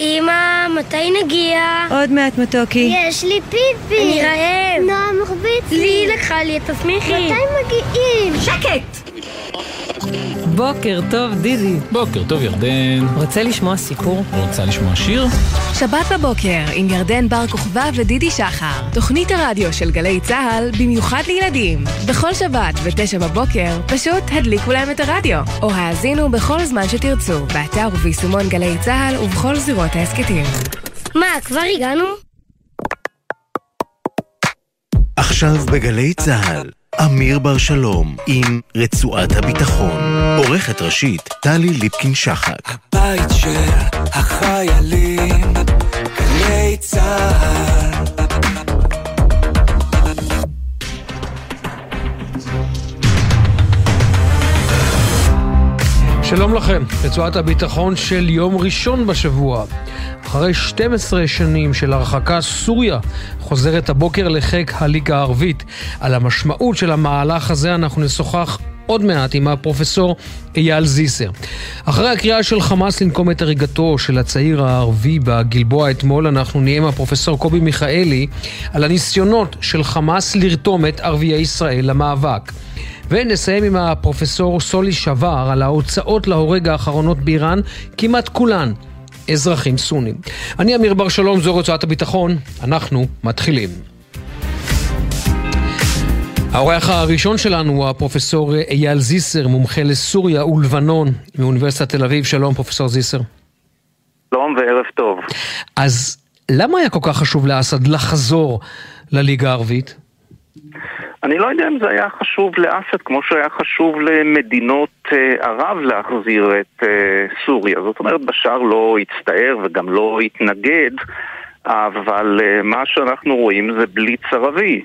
אמא, מתי נגיע? עוד מעט מתוקי. יש לי פיפי. אני רעב. נועם מחביץ לי לקחה לי, תסמיכי. מתי מגיעים? שקט! בוקר טוב, דידי. בוקר טוב, ירדן. רוצה לשמוע סיפור? רוצה לשמוע שיר? שבת בבוקר עם ירדן בר כוכבא ודידי שחר. תוכנית הרדיו של גלי צה"ל במיוחד לילדים. בכל שבת ותשע בבוקר פשוט הדליקו להם את הרדיו. או האזינו בכל זמן שתרצו, באתר וביישומון גלי צה"ל ובכל זירות ההסכתים. מה, כבר הגענו? עכשיו בגלי צה"ל, אמיר בר שלום עם רצועת הביטחון. עורכת ראשית, טלי ליפקין-שחק. הבית של החיילים, גלי צה"ל. שלום לכם, רצועת הביטחון של יום ראשון בשבוע. אחרי 12 שנים של הרחקה, סוריה חוזרת הבוקר לחיק הליגה הערבית. על המשמעות של המהלך הזה אנחנו נשוחח עוד מעט עם הפרופסור אייל זיסר. אחרי הקריאה של חמאס לנקום את הריגתו של הצעיר הערבי בגלבוע אתמול, אנחנו נהיה עם הפרופסור קובי מיכאלי על הניסיונות של חמאס לרתום את ערביי ישראל למאבק. ונסיים עם הפרופסור סולי שבר על ההוצאות להורג האחרונות באיראן, כמעט כולן אזרחים סונים. אני אמיר בר שלום, זו רצועת הביטחון, אנחנו מתחילים. האורח הראשון שלנו הוא הפרופסור אייל זיסר, מומחה לסוריה ולבנון מאוניברסיטת תל אביב. שלום פרופסור זיסר. שלום וערב טוב. אז למה היה כל כך חשוב לאסד לחזור לליגה הערבית? אני לא יודע אם זה היה חשוב לאסד כמו שהיה חשוב למדינות אה, ערב להחזיר את אה, סוריה. זאת אומרת, בשאר לא הצטער וגם לא התנגד, אבל אה, מה שאנחנו רואים זה בליץ ערבי.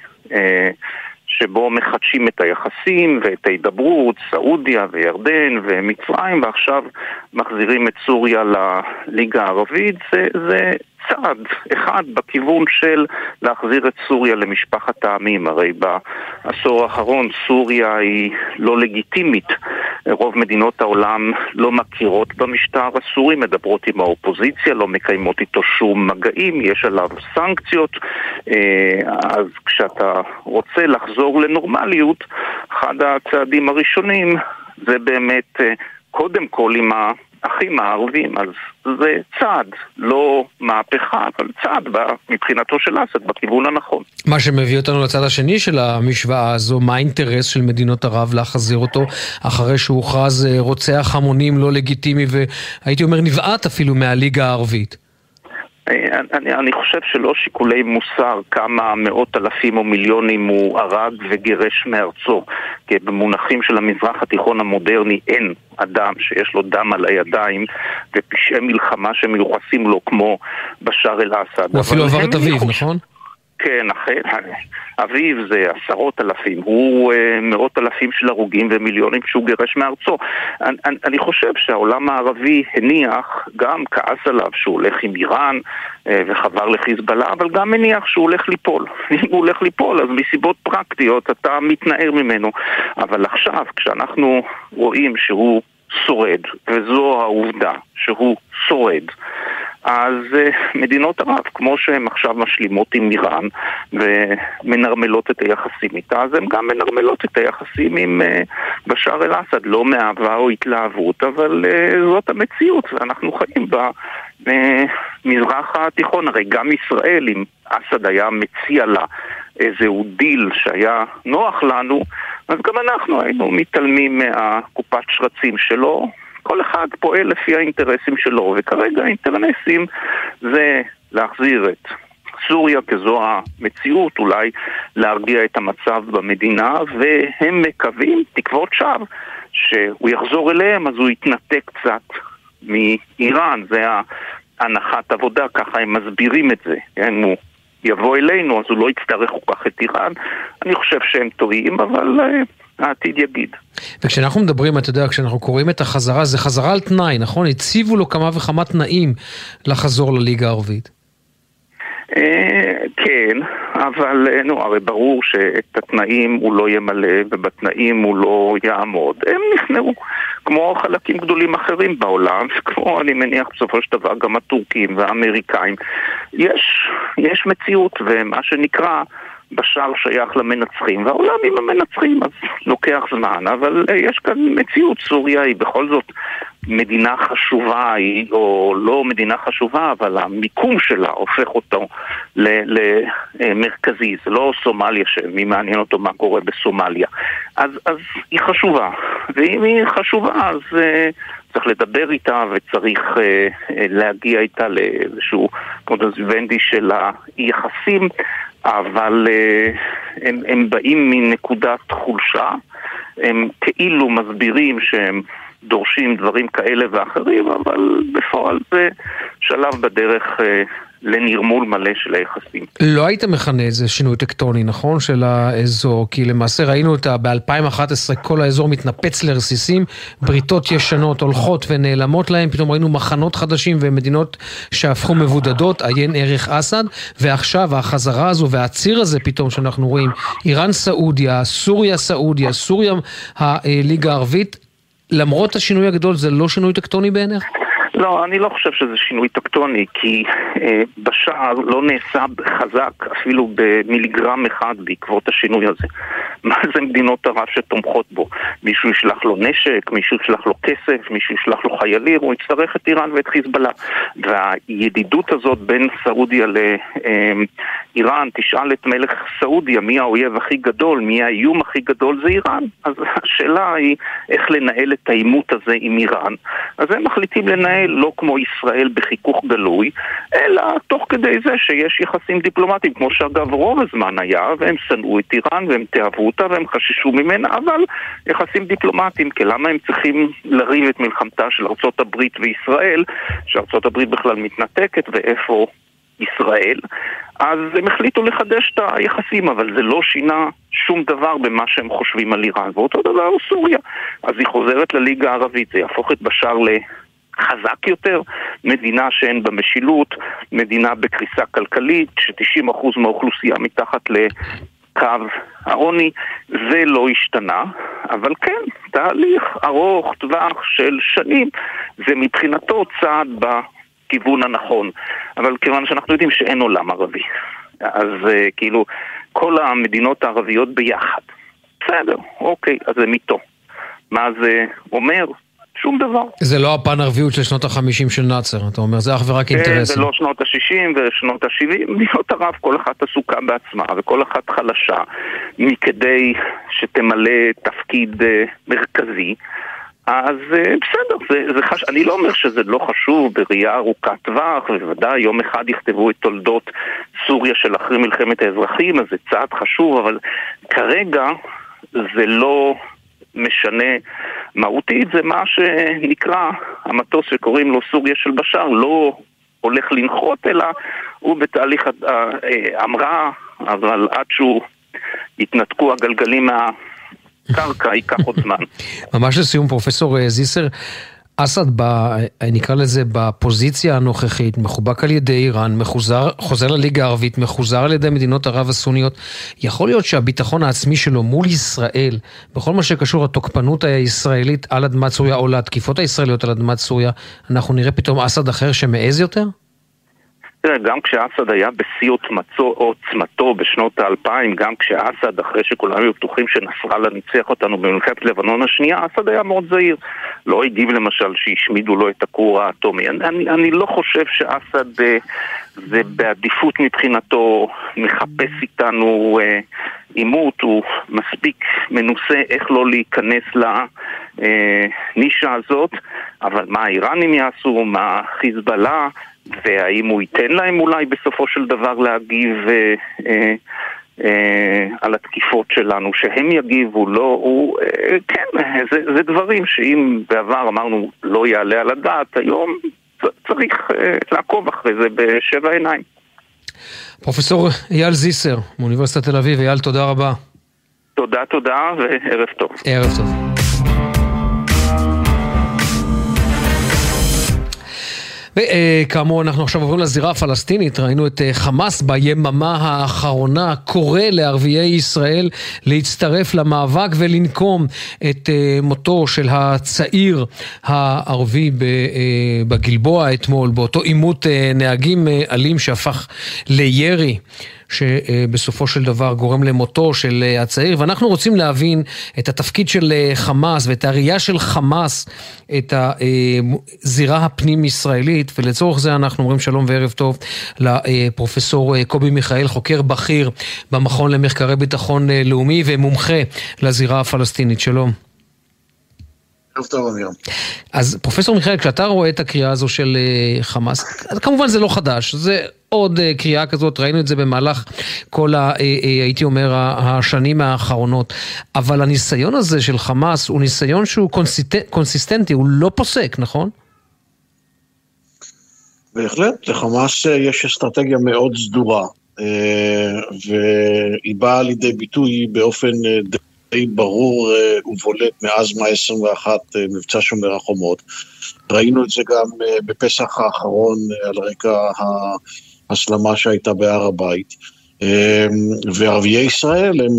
שבו מחדשים את היחסים ואת ההידברות, סעודיה וירדן ומצרים, ועכשיו מחזירים את סוריה לליגה הערבית, זה, זה צעד אחד בכיוון של להחזיר את סוריה למשפחת העמים. הרי בעשור האחרון סוריה היא לא לגיטימית. רוב מדינות העולם לא מכירות במשטר הסורי, מדברות עם האופוזיציה, לא מקיימות איתו שום מגעים, יש עליו סנקציות. אה, אז כשאתה רוצה לחזור לנורמליות, אחד הצעדים הראשונים זה באמת אה, קודם כל עם ה... האחים הערבים, אז זה צעד, לא מהפכה, אבל צעד מבחינתו של אסד בכיוון הנכון. מה שמביא אותנו לצד השני של המשוואה הזו, מה האינטרס של מדינות ערב להחזיר אותו אחרי שהוכרז אה, רוצח המונים לא לגיטימי והייתי אומר נבעט אפילו מהליגה הערבית? אני, אני חושב שלא שיקולי מוסר כמה מאות אלפים או מיליונים הוא הרג וגירש מארצו כי במונחים של המזרח התיכון המודרני אין אדם שיש לו דם על הידיים ופשעי מלחמה שמיוחסים לו כמו בשאר אל-אסד. הוא אפילו עבר את אביו, נכון? כן, אחרי, אביו זה עשרות אלפים, הוא אה, מאות אלפים של הרוגים ומיליונים שהוא גירש מארצו. אני, אני, אני חושב שהעולם הערבי הניח, גם כעס עליו שהוא הולך עם איראן אה, וחבר לחיזבאללה, אבל גם הניח שהוא הולך ליפול. אם הוא הולך ליפול, אז מסיבות פרקטיות אתה מתנער ממנו. אבל עכשיו, כשאנחנו רואים שהוא שורד, וזו העובדה שהוא שורד, אז uh, מדינות ערב, כמו שהן עכשיו משלימות עם איראן ומנרמלות את היחסים איתה, אז הן גם מנרמלות את היחסים עם uh, בשאר אל-אסד, לא מאהבה או התלהבות, אבל uh, זאת המציאות, ואנחנו חיים במזרח התיכון. הרי גם ישראל, אם אסד היה מציע לה איזהו דיל שהיה נוח לנו, אז גם אנחנו היינו מתעלמים מהקופת שרצים שלו, כל אחד פועל לפי האינטרסים שלו, וכרגע האינטרסים זה להחזיר את סוריה כזו המציאות, אולי להרגיע את המצב במדינה, והם מקווים, תקוות שווא, שהוא יחזור אליהם, אז הוא יתנתק קצת מאיראן, זה הנחת עבודה, ככה הם מסבירים את זה, כן, הוא יבוא אלינו, אז הוא לא יצטרך כל כך את איראן. אני חושב שהם טועים, אבל אה, העתיד יגיד. וכשאנחנו מדברים, אתה יודע, כשאנחנו קוראים את החזרה, זה חזרה על תנאי, נכון? הציבו לו כמה וכמה תנאים לחזור לליגה הערבית. אה, כן, אבל אה, נו, הרי ברור שאת התנאים הוא לא ימלא ובתנאים הוא לא יעמוד. הם נכנעו, כמו חלקים גדולים אחרים בעולם, כמו אני מניח בסופו של דבר גם הטורקים והאמריקאים. יש, יש מציאות, ומה שנקרא... בשאר שייך למנצחים, והעולם עם המנצחים, אז לוקח זמן, אבל אה, יש כאן מציאות, סוריה היא בכל זאת מדינה חשובה, היא, או לא מדינה חשובה, אבל המיקום שלה הופך אותו למרכזי, זה לא סומליה שמי מעניין אותו מה קורה בסומליה. אז, אז היא חשובה, ואם היא חשובה אז... uh, צריך לדבר איתה וצריך uh, להגיע איתה לאיזשהו מודוס ונדי של היחסים. אבל uh, הם, הם באים מנקודת חולשה, הם כאילו מסבירים שהם דורשים דברים כאלה ואחרים, אבל בפועל זה שלב בדרך uh, לנרמול מלא של היחסים. לא היית מכנה את זה שינוי טקטוני, נכון? של האזור, כי למעשה ראינו אותה ב-2011, כל האזור מתנפץ לרסיסים, בריתות ישנות הולכות ונעלמות להם, פתאום ראינו מחנות חדשים ומדינות שהפכו מבודדות, עיין ערך אסד, ועכשיו החזרה הזו והציר הזה פתאום שאנחנו רואים, איראן סעודיה, סוריה סעודיה, סוריה הליגה הערבית, למרות השינוי הגדול זה לא שינוי טקטוני בעיניך? לא, אני לא חושב שזה שינוי טקטוני, כי אה, בשער לא נעשה חזק אפילו במיליגרם אחד בעקבות השינוי הזה. מה זה מדינות ערב שתומכות בו? מישהו ישלח לו נשק, מישהו ישלח לו כסף, מישהו ישלח לו חיילים, הוא יצטרך את איראן ואת חיזבאללה. והידידות הזאת בין סעודיה לאיראן, תשאל את מלך סעודיה מי האויב הכי גדול, מי האיום הכי גדול, זה איראן. אז השאלה היא איך לנהל את העימות הזה עם איראן. אז הם מחליטים לנהל לא כמו ישראל בחיכוך גלוי, אלא תוך כדי זה שיש יחסים דיפלומטיים, כמו שאגב רוב הזמן היה, והם שנאו את איראן והם תאהבו אותה והם חששו ממנה, אבל יחסים דיפלומטיים, כי למה הם צריכים לריב את מלחמתה של ארצות הברית וישראל, שארצות הברית בכלל מתנתקת ואיפה ישראל, אז הם החליטו לחדש את היחסים, אבל זה לא שינה שום דבר במה שהם חושבים על איראן. ואותו דבר סוריה. אז היא חוזרת לליגה הערבית, זה יהפוך את בשאר חזק יותר, מדינה שאין בה משילות, מדינה בקריסה כלכלית, ש-90% מהאוכלוסייה מתחת לקו העוני, זה לא השתנה, אבל כן, תהליך ארוך טווח של שנים, זה מבחינתו צעד בכיוון הנכון, אבל כיוון שאנחנו יודעים שאין עולם ערבי, אז uh, כאילו כל המדינות הערביות ביחד, בסדר, אוקיי, אז זה מיתו. מה זה אומר? שום דבר. זה לא הפן ערביות של שנות החמישים של נאצר, אתה אומר, זה אך ורק אינטרסים. זה לא שנות השישים ושנות השבעים, מדינות ערב כל אחת עסוקה בעצמה וכל אחת חלשה מכדי שתמלא תפקיד אה, מרכזי. אז אה, בסדר, זה, זה חש... אני לא אומר שזה לא חשוב בראייה ארוכת טווח, ובוודאי יום אחד יכתבו את תולדות סוריה של אחרי מלחמת האזרחים, אז זה צעד חשוב, אבל כרגע זה לא משנה מהותית, זה מה שנקרא המטוס שקוראים לו סוריה של בשאר, לא הולך לנחות, אלא הוא בתהליך המראה, אבל עד שהוא יתנתקו הגלגלים מהקרקע ייקח עוד זמן. ממש לסיום, פרופסור זיסר, אסד, ב, נקרא לזה, בפוזיציה הנוכחית, מחובק על ידי איראן, מחוזר, חוזר לליגה הערבית, מחוזר על ידי מדינות ערב הסוניות, יכול להיות שהביטחון העצמי שלו מול ישראל, בכל מה שקשור לתוקפנות הישראלית על אדמת סוריה, או לתקיפות הישראליות על אדמת סוריה, אנחנו נראה פתאום אסד אחר שמעז יותר? תראה, גם כשאסד היה בשיא עוצמתו בשנות האלפיים, גם כשאסד, אחרי שכולם היו בטוחים שנסראללה ניצח אותנו במלחמת לבנון השנייה, אסד היה מאוד זהיר. לא הגיב למשל שהשמידו לו את הכור האטומי. אני, אני, אני לא חושב שאסד אה, זה בעדיפות מבחינתו מחפש איתנו אה, עימות, הוא מספיק מנוסה איך לא להיכנס לנישה אה, הזאת, אבל מה האיראנים יעשו, מה חיזבאללה והאם הוא ייתן להם אולי בסופו של דבר להגיב אה, אה, אה, על התקיפות שלנו, שהם יגיבו, לא, הוא, אה, כן, זה, זה דברים שאם בעבר אמרנו לא יעלה על הדעת, היום צריך אה, לעקוב אחרי זה בשבע עיניים. פרופסור אייל זיסר מאוניברסיטת תל אביב, אייל תודה רבה. תודה, תודה וערב טוב. ערב טוב. וכאמור, אנחנו עכשיו עוברים לזירה הפלסטינית. ראינו את אה, חמאס ביממה האחרונה קורא לערביי ישראל להצטרף למאבק ולנקום את אה, מותו של הצעיר הערבי אה, בגלבוע אתמול, באותו עימות נהגים אלים שהפך לירי. שבסופו של דבר גורם למותו של אה, הצעיר, ואנחנו רוצים להבין את התפקיד של אה, חמאס ואת הראייה של חמאס את הזירה הפנים-ישראלית, ולצורך זה אנחנו אומרים שלום וערב טוב לפרופסור אה, קובי מיכאל, חוקר בכיר במכון למחקרי ביטחון לאומי ומומחה לזירה הפלסטינית. שלום. ערב טוב, אמיר. אז פרופסור מיכאל, כשאתה רואה את הקריאה הזו של אה, חמאס, כמובן זה לא חדש, זה עוד אה, קריאה כזאת, ראינו את זה במהלך כל, ה, אה, הייתי אומר, השנים האחרונות, אבל הניסיון הזה של חמאס הוא ניסיון שהוא קונסיסט, קונסיסטנטי, הוא לא פוסק, נכון? בהחלט, לחמאס יש אסטרטגיה מאוד סדורה, והיא באה לידי ביטוי באופן די ברור אה, ובולט מאז מאי 21, אה, מבצע שומר החומות. ראינו את זה גם אה, בפסח האחרון על רקע ההסלמה שהייתה בהר הבית. וערביי ישראל הם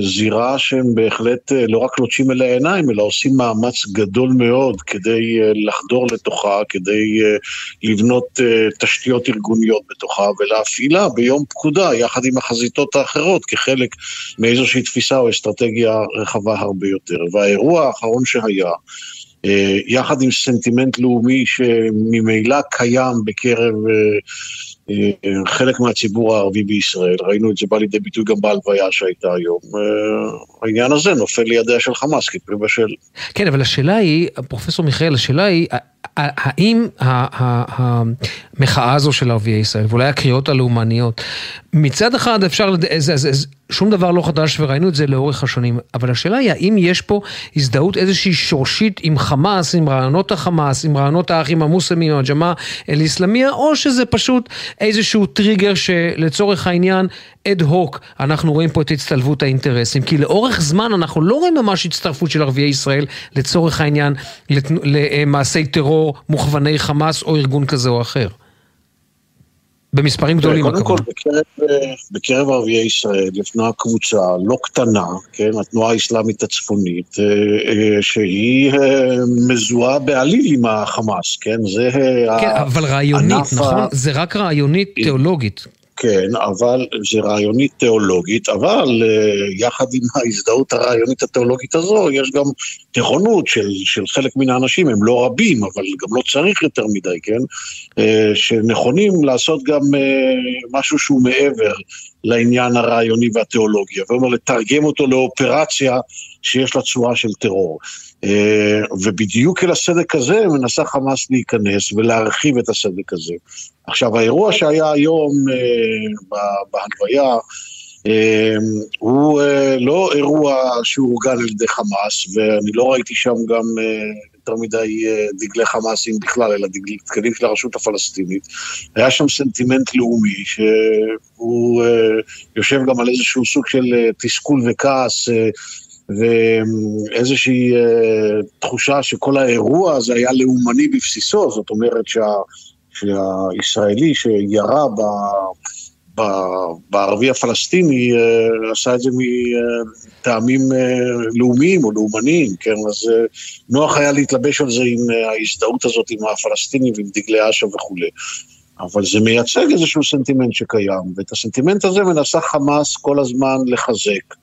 זירה שהם בהחלט לא רק לוטשים אל העיניים, אלא עושים מאמץ גדול מאוד כדי לחדור לתוכה, כדי לבנות תשתיות ארגוניות בתוכה ולהפעילה ביום פקודה, יחד עם החזיתות האחרות, כחלק מאיזושהי תפיסה או אסטרטגיה רחבה הרבה יותר. והאירוע האחרון שהיה, יחד עם סנטימנט לאומי שממילא קיים בקרב אה, חלק מהציבור הערבי בישראל, ראינו את זה בא לידי ביטוי גם בהלוויה שהייתה היום. אה, העניין הזה נופל לידיה של חמאס כפרי בשל. כן, אבל השאלה היא, פרופסור מיכאל, השאלה היא, האם המחאה הזו של ערביי ישראל, ואולי הקריאות הלאומניות, מצד אחד אפשר, שום דבר לא חדש וראינו את זה לאורך השנים, אבל השאלה היא האם יש פה הזדהות איזושהי שורשית עם חמאס, עם רעיונות החמאס, עם רעיונות האחים המוסלמים, עם הג'מאעה אל-אסלאמיה, או שזה פשוט איזשהו טריגר שלצורך העניין אד הוק אנחנו רואים פה את הצטלבות האינטרסים, כי לאורך זמן אנחנו לא רואים ממש הצטרפות של ערביי ישראל לצורך העניין למעשי טרור מוכווני חמאס או ארגון כזה או אחר. במספרים גדולים קודם כל, בקרב, בקרב ערביי ישראל ישנה קבוצה לא קטנה, כן, התנועה האסלאמית הצפונית, אה, אה, שהיא אה, מזוהה בעליל עם החמאס, כן, זה כן, אבל רעיונית, נכון? זה רק רעיונית תיאולוגית. כן, אבל זה רעיונית תיאולוגית, אבל uh, יחד עם ההזדהות הרעיונית התיאולוגית הזו, יש גם נכונות של, של חלק מן האנשים, הם לא רבים, אבל גם לא צריך יותר מדי, כן? Uh, שנכונים לעשות גם uh, משהו שהוא מעבר לעניין הרעיוני והתיאולוגי, ואומר לתרגם אותו לאופרציה שיש לה צורה של טרור. אה, ובדיוק אל הסדק הזה מנסה חמאס להיכנס ולהרחיב את הסדק הזה. עכשיו, האירוע שהיה היום אה, בהלוויה, אה, הוא לא אירוע שאורגן על ידי חמאס, ואני לא ראיתי שם גם יותר מדי דגלי חמאסים בכלל, אלא דגלים של הרשות הפלסטינית. היה שם סנטימנט לאומי, שהוא יושב גם על איזשהו סוג של תסכול וכעס ואיזושהי אה, תחושה שכל האירוע הזה היה לאומני בבסיסו, זאת אומרת שה, שהישראלי שירה ב... בערבי הפלסטיני אה, עשה את זה מטעמים אה, לאומיים או לאומניים, כן? אז נוח היה להתלבש על זה עם ההזדהות הזאת עם הפלסטינים ועם דגלי אש"ף וכולי. אבל זה מייצג איזשהו סנטימנט שקיים, ואת הסנטימנט הזה מנסה חמאס כל הזמן לחזק.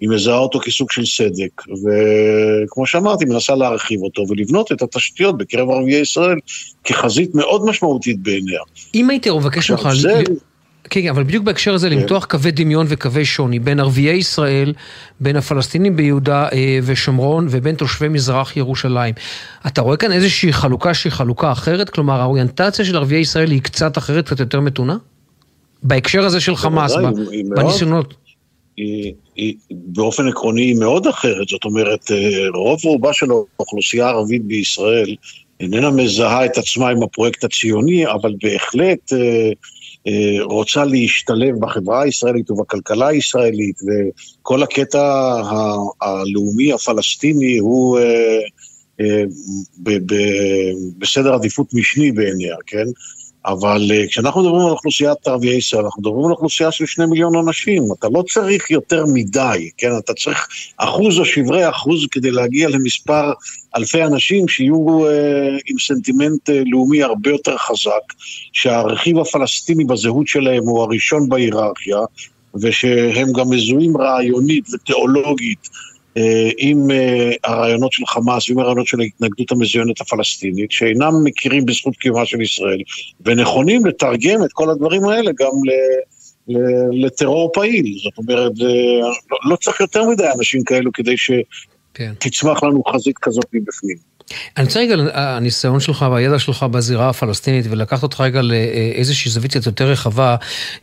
היא מזהה אותו כסוג של סדק, וכמו שאמרתי, מנסה להרחיב אותו ולבנות את התשתיות בקרב ערביי ישראל כחזית מאוד משמעותית בעיניה. אם הייתי מבקש ממך... זה... כן, כן, אבל בדיוק בהקשר הזה, כן. למתוח קווי דמיון וקווי שוני בין ערביי ישראל, בין הפלסטינים ביהודה אה, ושומרון ובין תושבי מזרח ירושלים. אתה רואה כאן איזושהי חלוקה שהיא חלוקה אחרת? כלומר, האוריינטציה של ערביי ישראל היא קצת אחרת, קצת יותר מתונה? בהקשר הזה של חמאס, בניסיונות... היא, באופן עקרוני היא מאוד אחרת, זאת אומרת, אה, רוב רובה של האוכלוסייה הערבית בישראל איננה מזהה את עצמה עם הפרויקט הציוני, אבל בהחלט אה, אה, רוצה להשתלב בחברה הישראלית ובכלכלה הישראלית, וכל הקטע הלאומי הפלסטיני הוא בסדר עדיפות משני בעיניה, כן? אבל אה, כשאנחנו מדברים על אוכלוסיית ערביי ישראל, אנחנו מדברים על אוכלוסייה של שני מיליון אנשים. אתה לא צריך יותר מדי, כן? אתה צריך אחוז או שברי אחוז כדי להגיע למספר אלפי אנשים שיהיו אה, עם סנטימנט אה, לאומי הרבה יותר חזק, שהרכיב הפלסטיני בזהות שלהם הוא הראשון בהיררכיה, ושהם גם מזוהים רעיונית ותיאולוגית עם אה, הרעיונות של חמאס ועם הרעיונות של ההתנגדות המזוינת הפלסטינית, שאינם מכירים בזכות קיומה של ישראל, ונכונים לתרגם את כל הדברים האלה גם ל... לטרור פעיל. זאת אומרת, זה, לא, לא צריך יותר מדי אנשים כאלו כדי כן. שתצמח לנו חזית כזאת מבפנים. אני רוצה רגע, הניסיון שלך והידע שלך בזירה הפלסטינית ולקחת אותך רגע לאיזושהי זווית קצת יותר רחבה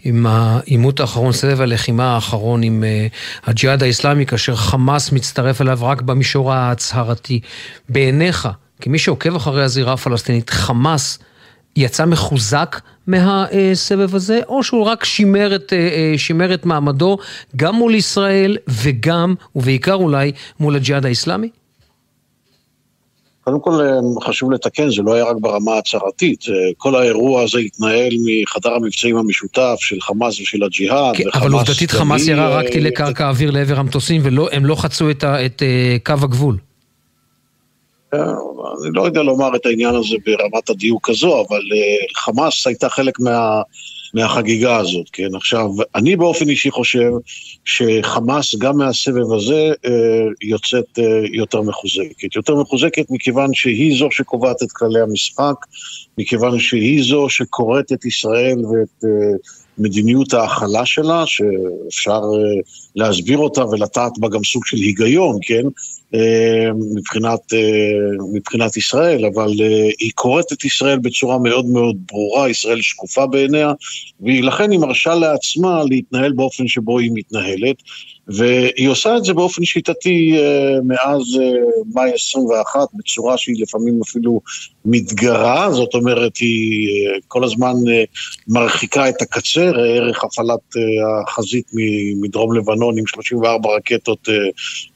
עם העימות האחרון, סבב הלחימה האחרון עם אה, הג'יהאד האיסלאמי, כאשר חמאס מצטרף אליו רק במישור ההצהרתי. בעיניך, כמי שעוקב אחרי הזירה הפלסטינית, חמאס יצא מחוזק מהסבב הזה, או שהוא רק שימר את, אה, שימר את מעמדו גם מול ישראל וגם, ובעיקר אולי, מול הג'יהאד האיסלאמי? קודם כל אה, חשוב לתקן, זה לא היה רק ברמה ההצהרתית, אה, כל האירוע הזה התנהל מחדר המבצעים המשותף של חמאס ושל הג'יהאד. כן, אבל עובדתית חמאס ירה רק טילי קרקע אוויר לעבר המטוסים והם לא חצו את, את קו הגבול. אני לא יודע לומר את העניין הזה ברמת הדיוק הזו, אבל חמאס הייתה חלק מה... מהחגיגה הזאת, כן? עכשיו, אני באופן אישי חושב שחמאס גם מהסבב הזה אה, יוצאת אה, יותר מחוזקת. יותר מחוזקת מכיוון שהיא זו שקובעת את כללי המשחק, מכיוון שהיא זו שקוראת את ישראל ואת אה, מדיניות ההכלה שלה, שאפשר להסביר אותה ולטעת בה גם סוג של היגיון, כן? אה, מבחינת, אה, מבחינת ישראל, אבל היא קוראת את ישראל בצורה מאוד מאוד ברורה, ישראל שקופה בעיניה, ולכן היא מרשה לעצמה להתנהל באופן שבו היא מתנהלת, והיא עושה את זה באופן שיטתי מאז מאי 21, בצורה שהיא לפעמים אפילו מתגרה, זאת אומרת, היא כל הזמן מרחיקה את הקצה, ערך הפעלת החזית מדרום לבנון עם 34 רקטות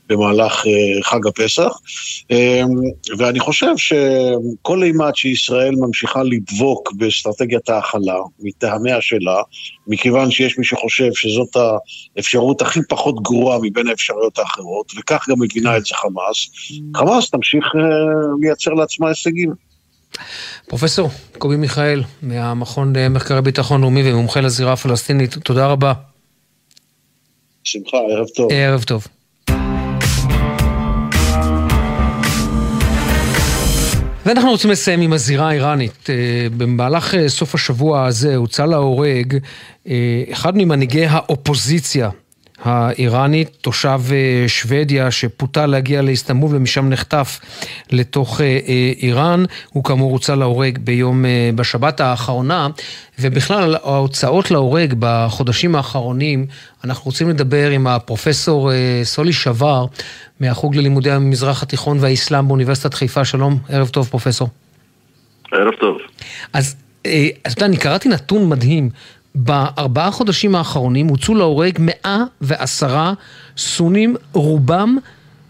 במהלך חג הפסח. ואני חושב שכל אימת שישראל ממשיכה לדבוק באסטרטגיית ההכלה, מטעמיה שלה, מכיוון שיש מי שחושב שזאת האפשרות הכי פחות גרועה מבין האפשרויות האחרות, וכך גם מבינה את זה חמאס, חמאס תמשיך לייצר לעצמה הישגים. פרופסור קובי מיכאל, מהמכון למחקרי ביטחון לאומי ומומחה לזירה הפלסטינית, תודה רבה. שמחה, ערב טוב. ערב טוב. ואנחנו רוצים לסיים עם הזירה האיראנית. במהלך סוף השבוע הזה הוצא להורג אחד ממנהיגי האופוזיציה האיראנית, תושב שוודיה שפותה להגיע לאיסטנבול ומשם נחטף לתוך איראן. הוא כאמור הוצא להורג ביום, בשבת האחרונה, ובכלל ההוצאות להורג בחודשים האחרונים, אנחנו רוצים לדבר עם הפרופסור סולי שבר מהחוג ללימודי המזרח התיכון והאסלאם באוניברסיטת חיפה. שלום, ערב טוב פרופסור. ערב טוב. אז אתה יודע, אני קראתי נתון מדהים. בארבעה חודשים האחרונים הוצאו להורג 110 סונים, רובם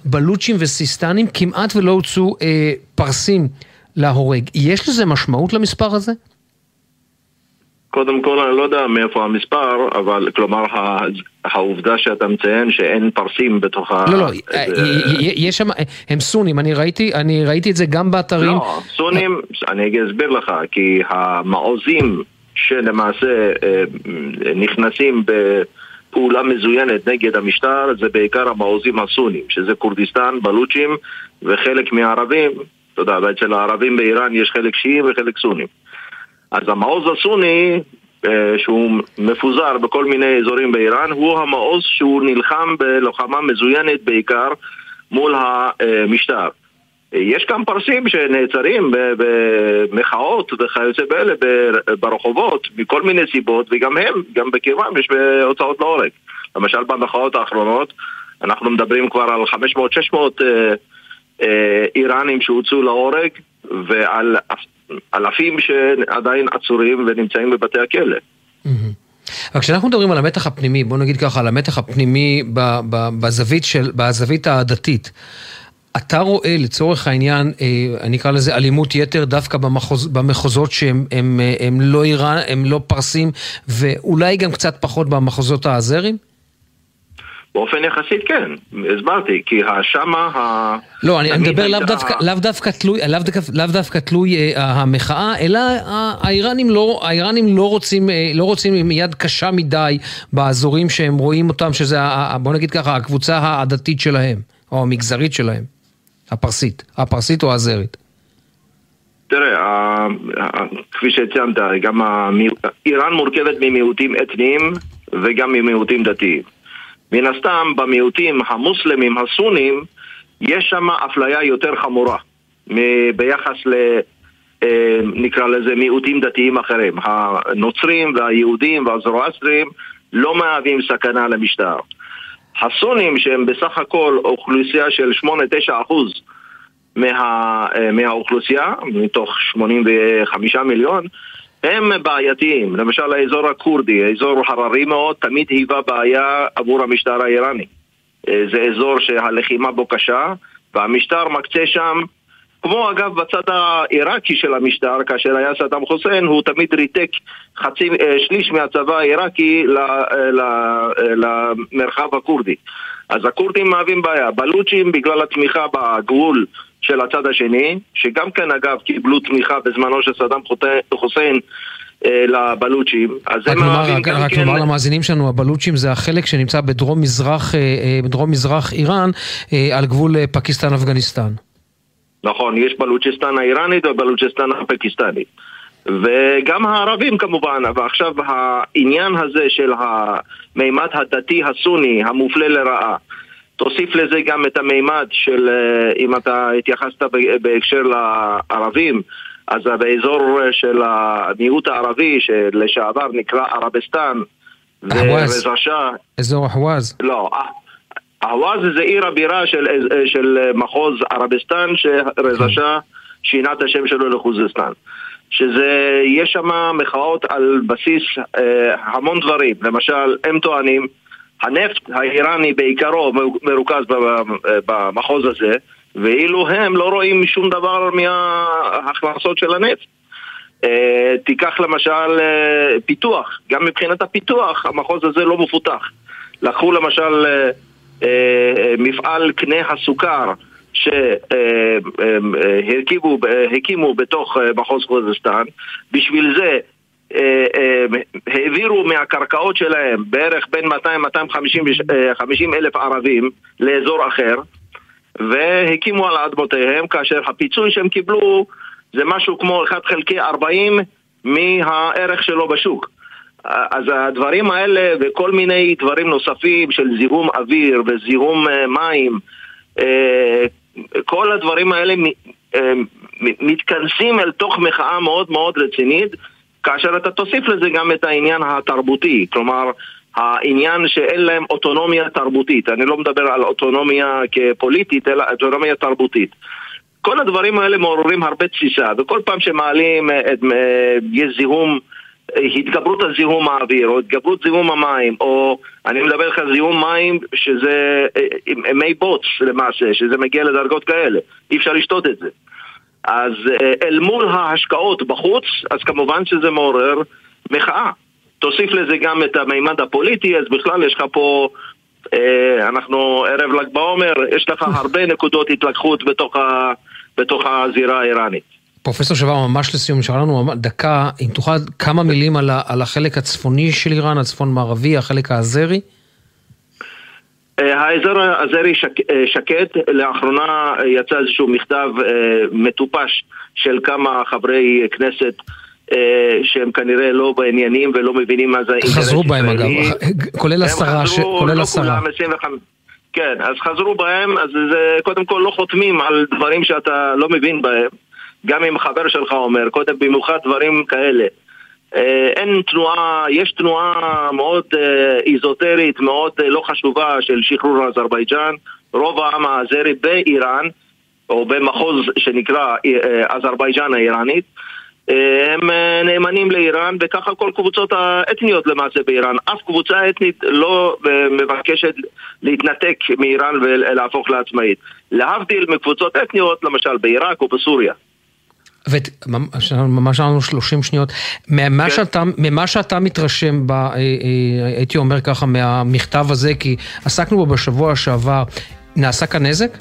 בלוצ'ים וסיסטנים, כמעט ולא הוצאו אה, פרסים להורג. יש לזה משמעות למספר הזה? קודם כל, אני לא יודע מאיפה המספר, אבל כלומר, העובדה שאתה מציין שאין פרסים בתוך ה... לא, לא, יש שם, הם סונים, אני ראיתי, אני ראיתי את זה גם באתרים. לא, סונים, אני אסביר לך, כי המעוזים... שלמעשה אה, נכנסים בפעולה מזוינת נגד המשטר זה בעיקר המעוזים הסונים, שזה כורדיסטן, בלוצ'ים וחלק מהערבים, אתה יודע, אצל הערבים באיראן יש חלק שיעים וחלק סונים. אז המעוז הסוני, אה, שהוא מפוזר בכל מיני אזורים באיראן, הוא המעוז שהוא נלחם בלוחמה מזוינת בעיקר מול המשטר. יש גם פרסים שנעצרים במחאות וכיוצא באלה ברחובות מכל מיני סיבות וגם הם, גם בקרבם יש הוצאות להורג. למשל במחאות האחרונות אנחנו מדברים כבר על 500-600 אה, אה, איראנים שהוצאו להורג ועל אלפים שעדיין עצורים ונמצאים בבתי הכלא. אבל כשאנחנו מדברים על המתח הפנימי, בוא נגיד ככה, על המתח הפנימי בזווית, של, בזווית הדתית, אתה רואה לצורך העניין, אה, אני אקרא לזה אלימות יתר דווקא במחוז, במחוזות שהם הם, הם, הם לא איראן, הם לא פרסים, ואולי גם קצת פחות במחוזות האזרים? באופן יחסית כן, הסברתי, כי שמה ה... לא, אני, מדבר לאו דווקא, לאו דווקא תלוי, לאו דווקא, לאו דווקא תלוי אה, המחאה, אלא האיראנים לא, האיראנים לא רוצים, אה, לא רוצים עם יד קשה מדי באזורים שהם רואים אותם, שזה, בוא נגיד ככה, הקבוצה העדתית שלהם, או המגזרית שלהם, הפרסית, הפרסית או האזרית. תראה, כפי שציינת, גם איראן מורכבת ממיעוטים אתניים וגם ממיעוטים דתיים. מן הסתם, במיעוטים המוסלמים הסונים, יש שם אפליה יותר חמורה ביחס ל... אה, נקרא לזה מיעוטים דתיים אחרים. הנוצרים והיהודים והזרואסטרים לא מהווים סכנה למשטר. הסונים, שהם בסך הכל אוכלוסייה של 8-9 אחוז מה, אה, מהאוכלוסייה, מתוך 85 מיליון, הם בעייתיים. למשל האזור הכורדי, אזור הררי מאוד, תמיד היווה בעיה עבור המשטר האיראני. אה, זה אזור שהלחימה בו קשה, והמשטר מקצה שם, כמו אגב בצד העיראקי של המשטר, כאשר היה סדאם חוסיין, הוא תמיד ריתק חצי, אה, שליש מהצבא העיראקי אה, אה, למרחב הכורדי. אז הכורדים מהווים בעיה. בלוצ'ים, בגלל התמיכה בגבול של הצד השני, שגם כן אגב קיבלו תמיכה בזמנו של סדאם חוטה- חוסיין לבלוצ'ים, אז רק הם מהווים רק, גם רק כן... נאמר למאזינים שלנו, הבלוצ'ים זה החלק שנמצא בדרום מזרח, בדרום מזרח איראן, על גבול פקיסטן-אפגניסטן. נכון, יש בלוצ'סטן האיראנית ובלוצ'סטן הפקיסטנית. וגם הערבים כמובן, ועכשיו העניין הזה של המימד הדתי הסוני המופלה לרעה, תוסיף לזה גם את המימד של, אה, אם אתה התייחסת בהקשר לערבים, אז באזור של המיעוט הערבי שלשעבר נקרא ערבסטן שאה אזור אחווז. לא, אהווז זה עיר הבירה של, של מחוז ערבסטן שרזה שאה שינה את השם שלו לחוזסטן. שזה, יש שם מחאות על בסיס אה, המון דברים. למשל, הם טוענים, הנפט האיראני בעיקרו מרוכז במחוז הזה, ואילו הם לא רואים שום דבר מההכנסות של הנפט. אה, תיקח למשל אה, פיתוח, גם מבחינת הפיתוח המחוז הזה לא מפותח. לקחו למשל אה, אה, מפעל קנה הסוכר שהקימו הקימו בתוך אה, מחוז חוזסטן, בשביל זה אה, אה, העבירו מהקרקעות שלהם בערך בין 200-250 אלף ערבים לאזור אחר והקימו על אדמותיהם כאשר הפיצוי שהם קיבלו זה משהו כמו 1 חלקי 40 מהערך שלו בשוק. אז הדברים האלה וכל מיני דברים נוספים של זיהום אוויר וזיהום אה, מים, אה, כל הדברים האלה אה, מתכנסים אל תוך מחאה מאוד מאוד רצינית, כאשר אתה תוסיף לזה גם את העניין התרבותי, כלומר העניין שאין להם אוטונומיה תרבותית, אני לא מדבר על אוטונומיה כפוליטית, אלא אוטונומיה תרבותית. כל הדברים האלה מעוררים הרבה תסיסה, וכל פעם שמעלים את, יש זיהום, התגברות על זיהום האוויר, או התגברות זיהום המים, או אני מדבר איתך על זיהום מים שזה אה, מי בוץ למעשה, שזה מגיע לדרגות כאלה, אי אפשר לשתות את זה. אז אה, אל מול ההשקעות בחוץ, אז כמובן שזה מעורר מחאה. תוסיף לזה גם את המימד הפוליטי, אז בכלל יש לך פה, אה, אנחנו ערב ל"ג בעומר, יש לך הרבה נקודות התלקחות בתוך, ה, בתוך הזירה האיראנית. פרופסור שבר, ממש לסיום, נשאר לנו דקה, אם תוכל כמה מילים על, ה, על החלק הצפוני של איראן, הצפון מערבי, החלק האזרי? אה, האזור האזרי שק, אה, שקט, לאחרונה יצא איזשהו מכתב אה, מטופש של כמה חברי כנסת שהם כנראה לא בעניינים ולא מבינים מה זה אינטרס חזרו בהם אגב, ישראלי. כולל השרה, ש... חזרו, כולל לא השרה. כולם, 25. כן, אז חזרו בהם, אז זה קודם כל לא חותמים על דברים שאתה לא מבין בהם. גם אם חבר שלך אומר, קודם במיוחד דברים כאלה. אה, אין תנועה, יש תנועה מאוד אה, איזוטרית, מאוד אה, לא חשובה של שחרור אזרבייג'אן. רוב העם האזרי באיראן, או במחוז שנקרא אזרבייג'אן האיראנית, הם נאמנים לאיראן, וככה כל קבוצות האתניות למעשה באיראן. אף קבוצה אתנית לא מבקשת להתנתק מאיראן ולהפוך לעצמאית. להבדיל מקבוצות אתניות, למשל בעיראק או בסוריה. וממש לנו 30 שניות. ממה, כן. שאתה, ממה שאתה מתרשם, ב, הייתי אומר ככה, מהמכתב הזה, כי עסקנו בו בשבוע שעבר, נעשה כאן נזק?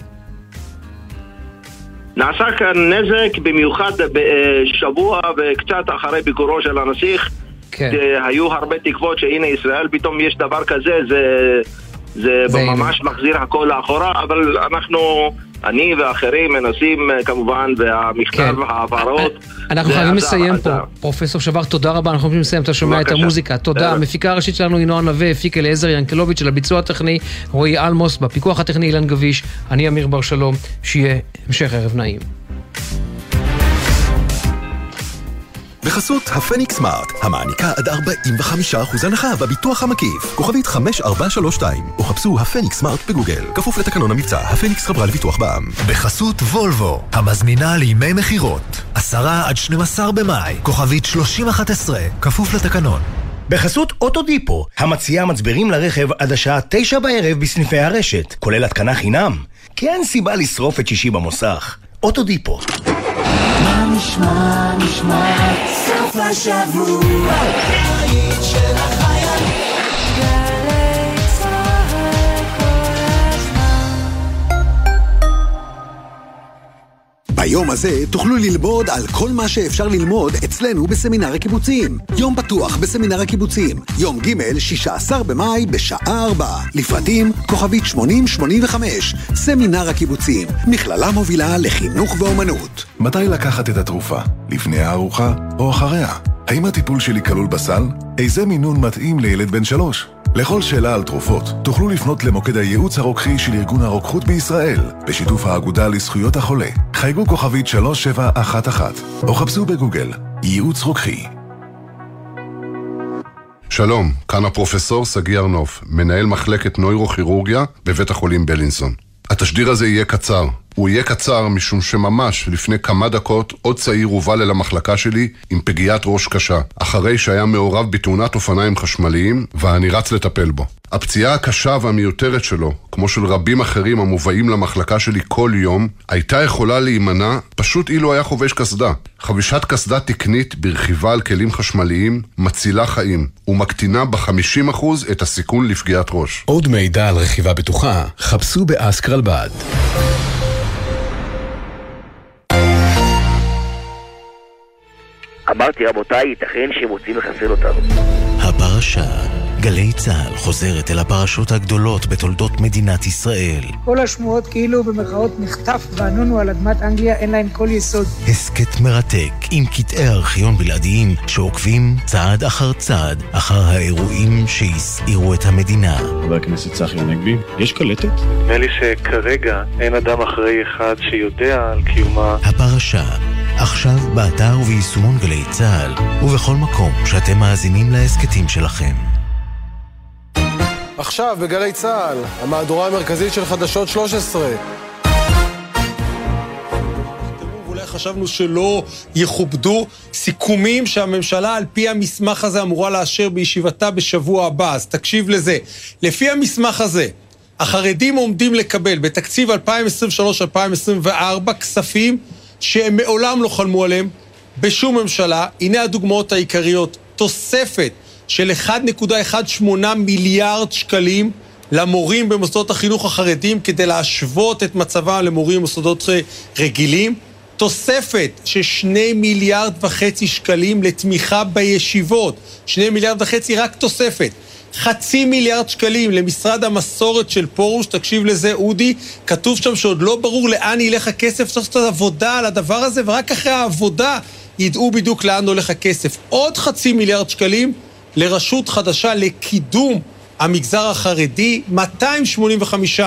נעשה כאן נזק במיוחד בשבוע וקצת אחרי ביקורו של הנסיך. כן. היו הרבה תקוות שהנה ישראל פתאום יש דבר כזה, זה, זה, זה ממש. מחזיר הכל לאחורה, אבל אנחנו... אני ואחרים מנסים אה, כמובן, והמכתב כן. וההעברות... אנחנו חייבים לסיים פה. פרופסור שבר, תודה רבה, אנחנו חייבים לסיים, אתה שומע את המוזיקה. תודה. המפיקה הראשית שלנו היא נועה נווה, הפיק אליעזר ינקלוביץ' של הביצוע הטכני, רועי אלמוס, בפיקוח הטכני אילן גביש, אני אמיר בר שלום, שיהיה המשך ערב נעים. בחסות הפניקס סמארט, המעניקה עד 45% הנחה בביטוח המקיף. כוכבית 5432, או חפשו הפניקס סמארט בגוגל. כפוף לתקנון המבצע, הפניקס חברה לביטוח בע"מ. בחסות וולבו, המזמינה לימי מכירות. 10 עד 12 במאי, כוכבית 3011, כפוף לתקנון. בחסות אוטודיפו, המציעה מצברים לרכב עד השעה 9 בערב בסניפי הרשת, כולל התקנה חינם. כי אין סיבה לשרוף את שישי במוסך. אוטודיפו. מה נשמע, נשמע, סוף השבוע, של החיילים ביום הזה תוכלו ללמוד על כל מה שאפשר ללמוד אצלנו בסמינר הקיבוצים. יום פתוח בסמינר הקיבוצים, יום ג' 16 במאי בשעה 4. לפרטים כוכבית 8085, סמינר הקיבוצים, מכללה מובילה לחינוך ואומנות. מתי לקחת את התרופה? לפני הארוחה או אחריה? האם הטיפול שלי כלול בסל? איזה מינון מתאים לילד בן שלוש? לכל שאלה על תרופות, תוכלו לפנות למוקד הייעוץ הרוקחי של ארגון הרוקחות בישראל, בשיתוף האגודה לזכויות החולה. חייגו כוכבית 3711, או חפשו בגוגל, ייעוץ רוקחי. שלום, כאן הפרופסור סגי ארנוף, מנהל מחלקת נוירוכירורגיה בבית החולים בלינסון. התשדיר הזה יהיה קצר. הוא יהיה קצר משום שממש לפני כמה דקות עוד צעיר הובל אל המחלקה שלי עם פגיעת ראש קשה, אחרי שהיה מעורב בתאונת אופניים חשמליים ואני רץ לטפל בו. הפציעה הקשה והמיותרת שלו, כמו של רבים אחרים המובאים למחלקה שלי כל יום, הייתה יכולה להימנע פשוט אילו היה חובש קסדה. חבישת קסדה תקנית ברכיבה על כלים חשמליים מצילה חיים ומקטינה ב-50% את הסיכון לפגיעת ראש. עוד מידע על רכיבה בטוחה, חפשו באסקרלבד. אמרתי, רבותיי, ייתכן שהם רוצים לחסל אותנו. הפרשה גלי צה"ל חוזרת אל הפרשות הגדולות בתולדות מדינת ישראל. כל השמועות כאילו במרכאות נחטף וענונו על אדמת אנגליה אין להן כל יסוד. הסכת מרתק עם קטעי ארכיון בלעדיים שעוקבים צעד אחר צעד אחר האירועים שהסעירו את המדינה. חבר הכנסת צחי הנגבי, יש קלטת? נדמה לי שכרגע אין אדם אחראי אחד שיודע על קיומה. הפרשה עכשיו באתר וביישומון גלי צה"ל, ובכל מקום שאתם מאזינים להסכתים שלכם. עכשיו בגלי צה"ל, המהדורה המרכזית של חדשות 13. אולי חשבנו שלא יכובדו סיכומים שהממשלה על פי המסמך הזה אמורה לאשר בישיבתה בשבוע הבא, אז תקשיב לזה. לפי המסמך הזה, החרדים עומדים לקבל בתקציב 2023-2024 כספים שהם מעולם לא חלמו עליהם בשום ממשלה. הנה הדוגמאות העיקריות. תוספת של 1.18 מיליארד שקלים למורים במוסדות החינוך החרדים כדי להשוות את מצבם למורים במוסדות רגילים. תוספת של שני מיליארד וחצי שקלים לתמיכה בישיבות. שני מיליארד וחצי רק תוספת. חצי מיליארד שקלים למשרד המסורת של פרוש, תקשיב לזה, אודי, כתוב שם שעוד לא ברור לאן ילך הכסף, צריך לעשות עבודה על הדבר הזה, ורק אחרי העבודה ידעו בדיוק לאן הולך הכסף. עוד חצי מיליארד שקלים לרשות חדשה לקידום המגזר החרדי, 285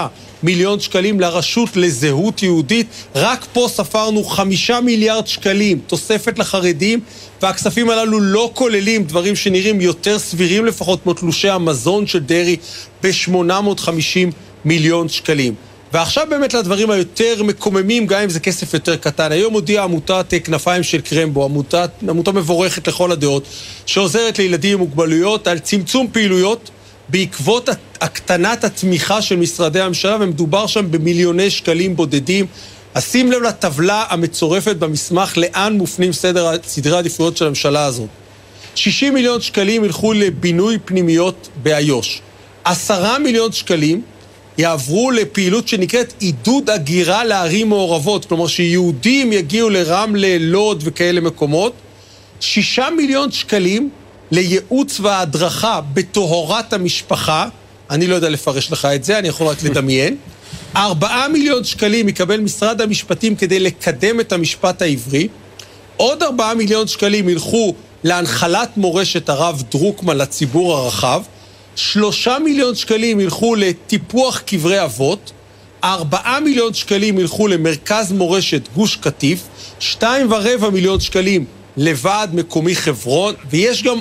מיליון שקלים לרשות לזהות יהודית. רק פה ספרנו חמישה מיליארד שקלים תוספת לחרדים, והכספים הללו לא כוללים דברים שנראים יותר סבירים לפחות, כמו תלושי המזון של דרעי ב-850 מיליון שקלים. ועכשיו באמת לדברים היותר מקוממים, גם אם זה כסף יותר קטן. היום הודיעה עמותת כנפיים של קרמבו, עמותת, עמותה מבורכת לכל הדעות, שעוזרת לילדים עם מוגבלויות על צמצום פעילויות בעקבות הקטנת התמיכה של משרדי הממשלה, ומדובר שם במיליוני שקלים בודדים. אז שים לב לטבלה המצורפת במסמך לאן מופנים סדר, סדרי העדיפויות של הממשלה הזאת. 60 מיליון שקלים ילכו לבינוי פנימיות באיו"ש. 10 מיליון שקלים יעברו לפעילות שנקראת עידוד הגירה לערים מעורבות, כלומר שיהודים יגיעו לרמלה, לוד וכאלה מקומות. 6 מיליון שקלים לייעוץ והדרכה בטהרת המשפחה, אני לא יודע לפרש לך את זה, אני יכול רק לדמיין. ארבעה מיליון שקלים יקבל משרד המשפטים כדי לקדם את המשפט העברי. עוד ארבעה מיליון שקלים ילכו להנחלת מורשת הרב דרוקמן לציבור הרחב. שלושה מיליון שקלים ילכו לטיפוח קברי אבות. ארבעה מיליון שקלים ילכו למרכז מורשת גוש קטיף. שתיים ורבע מיליון שקלים לוועד מקומי חברון. ויש גם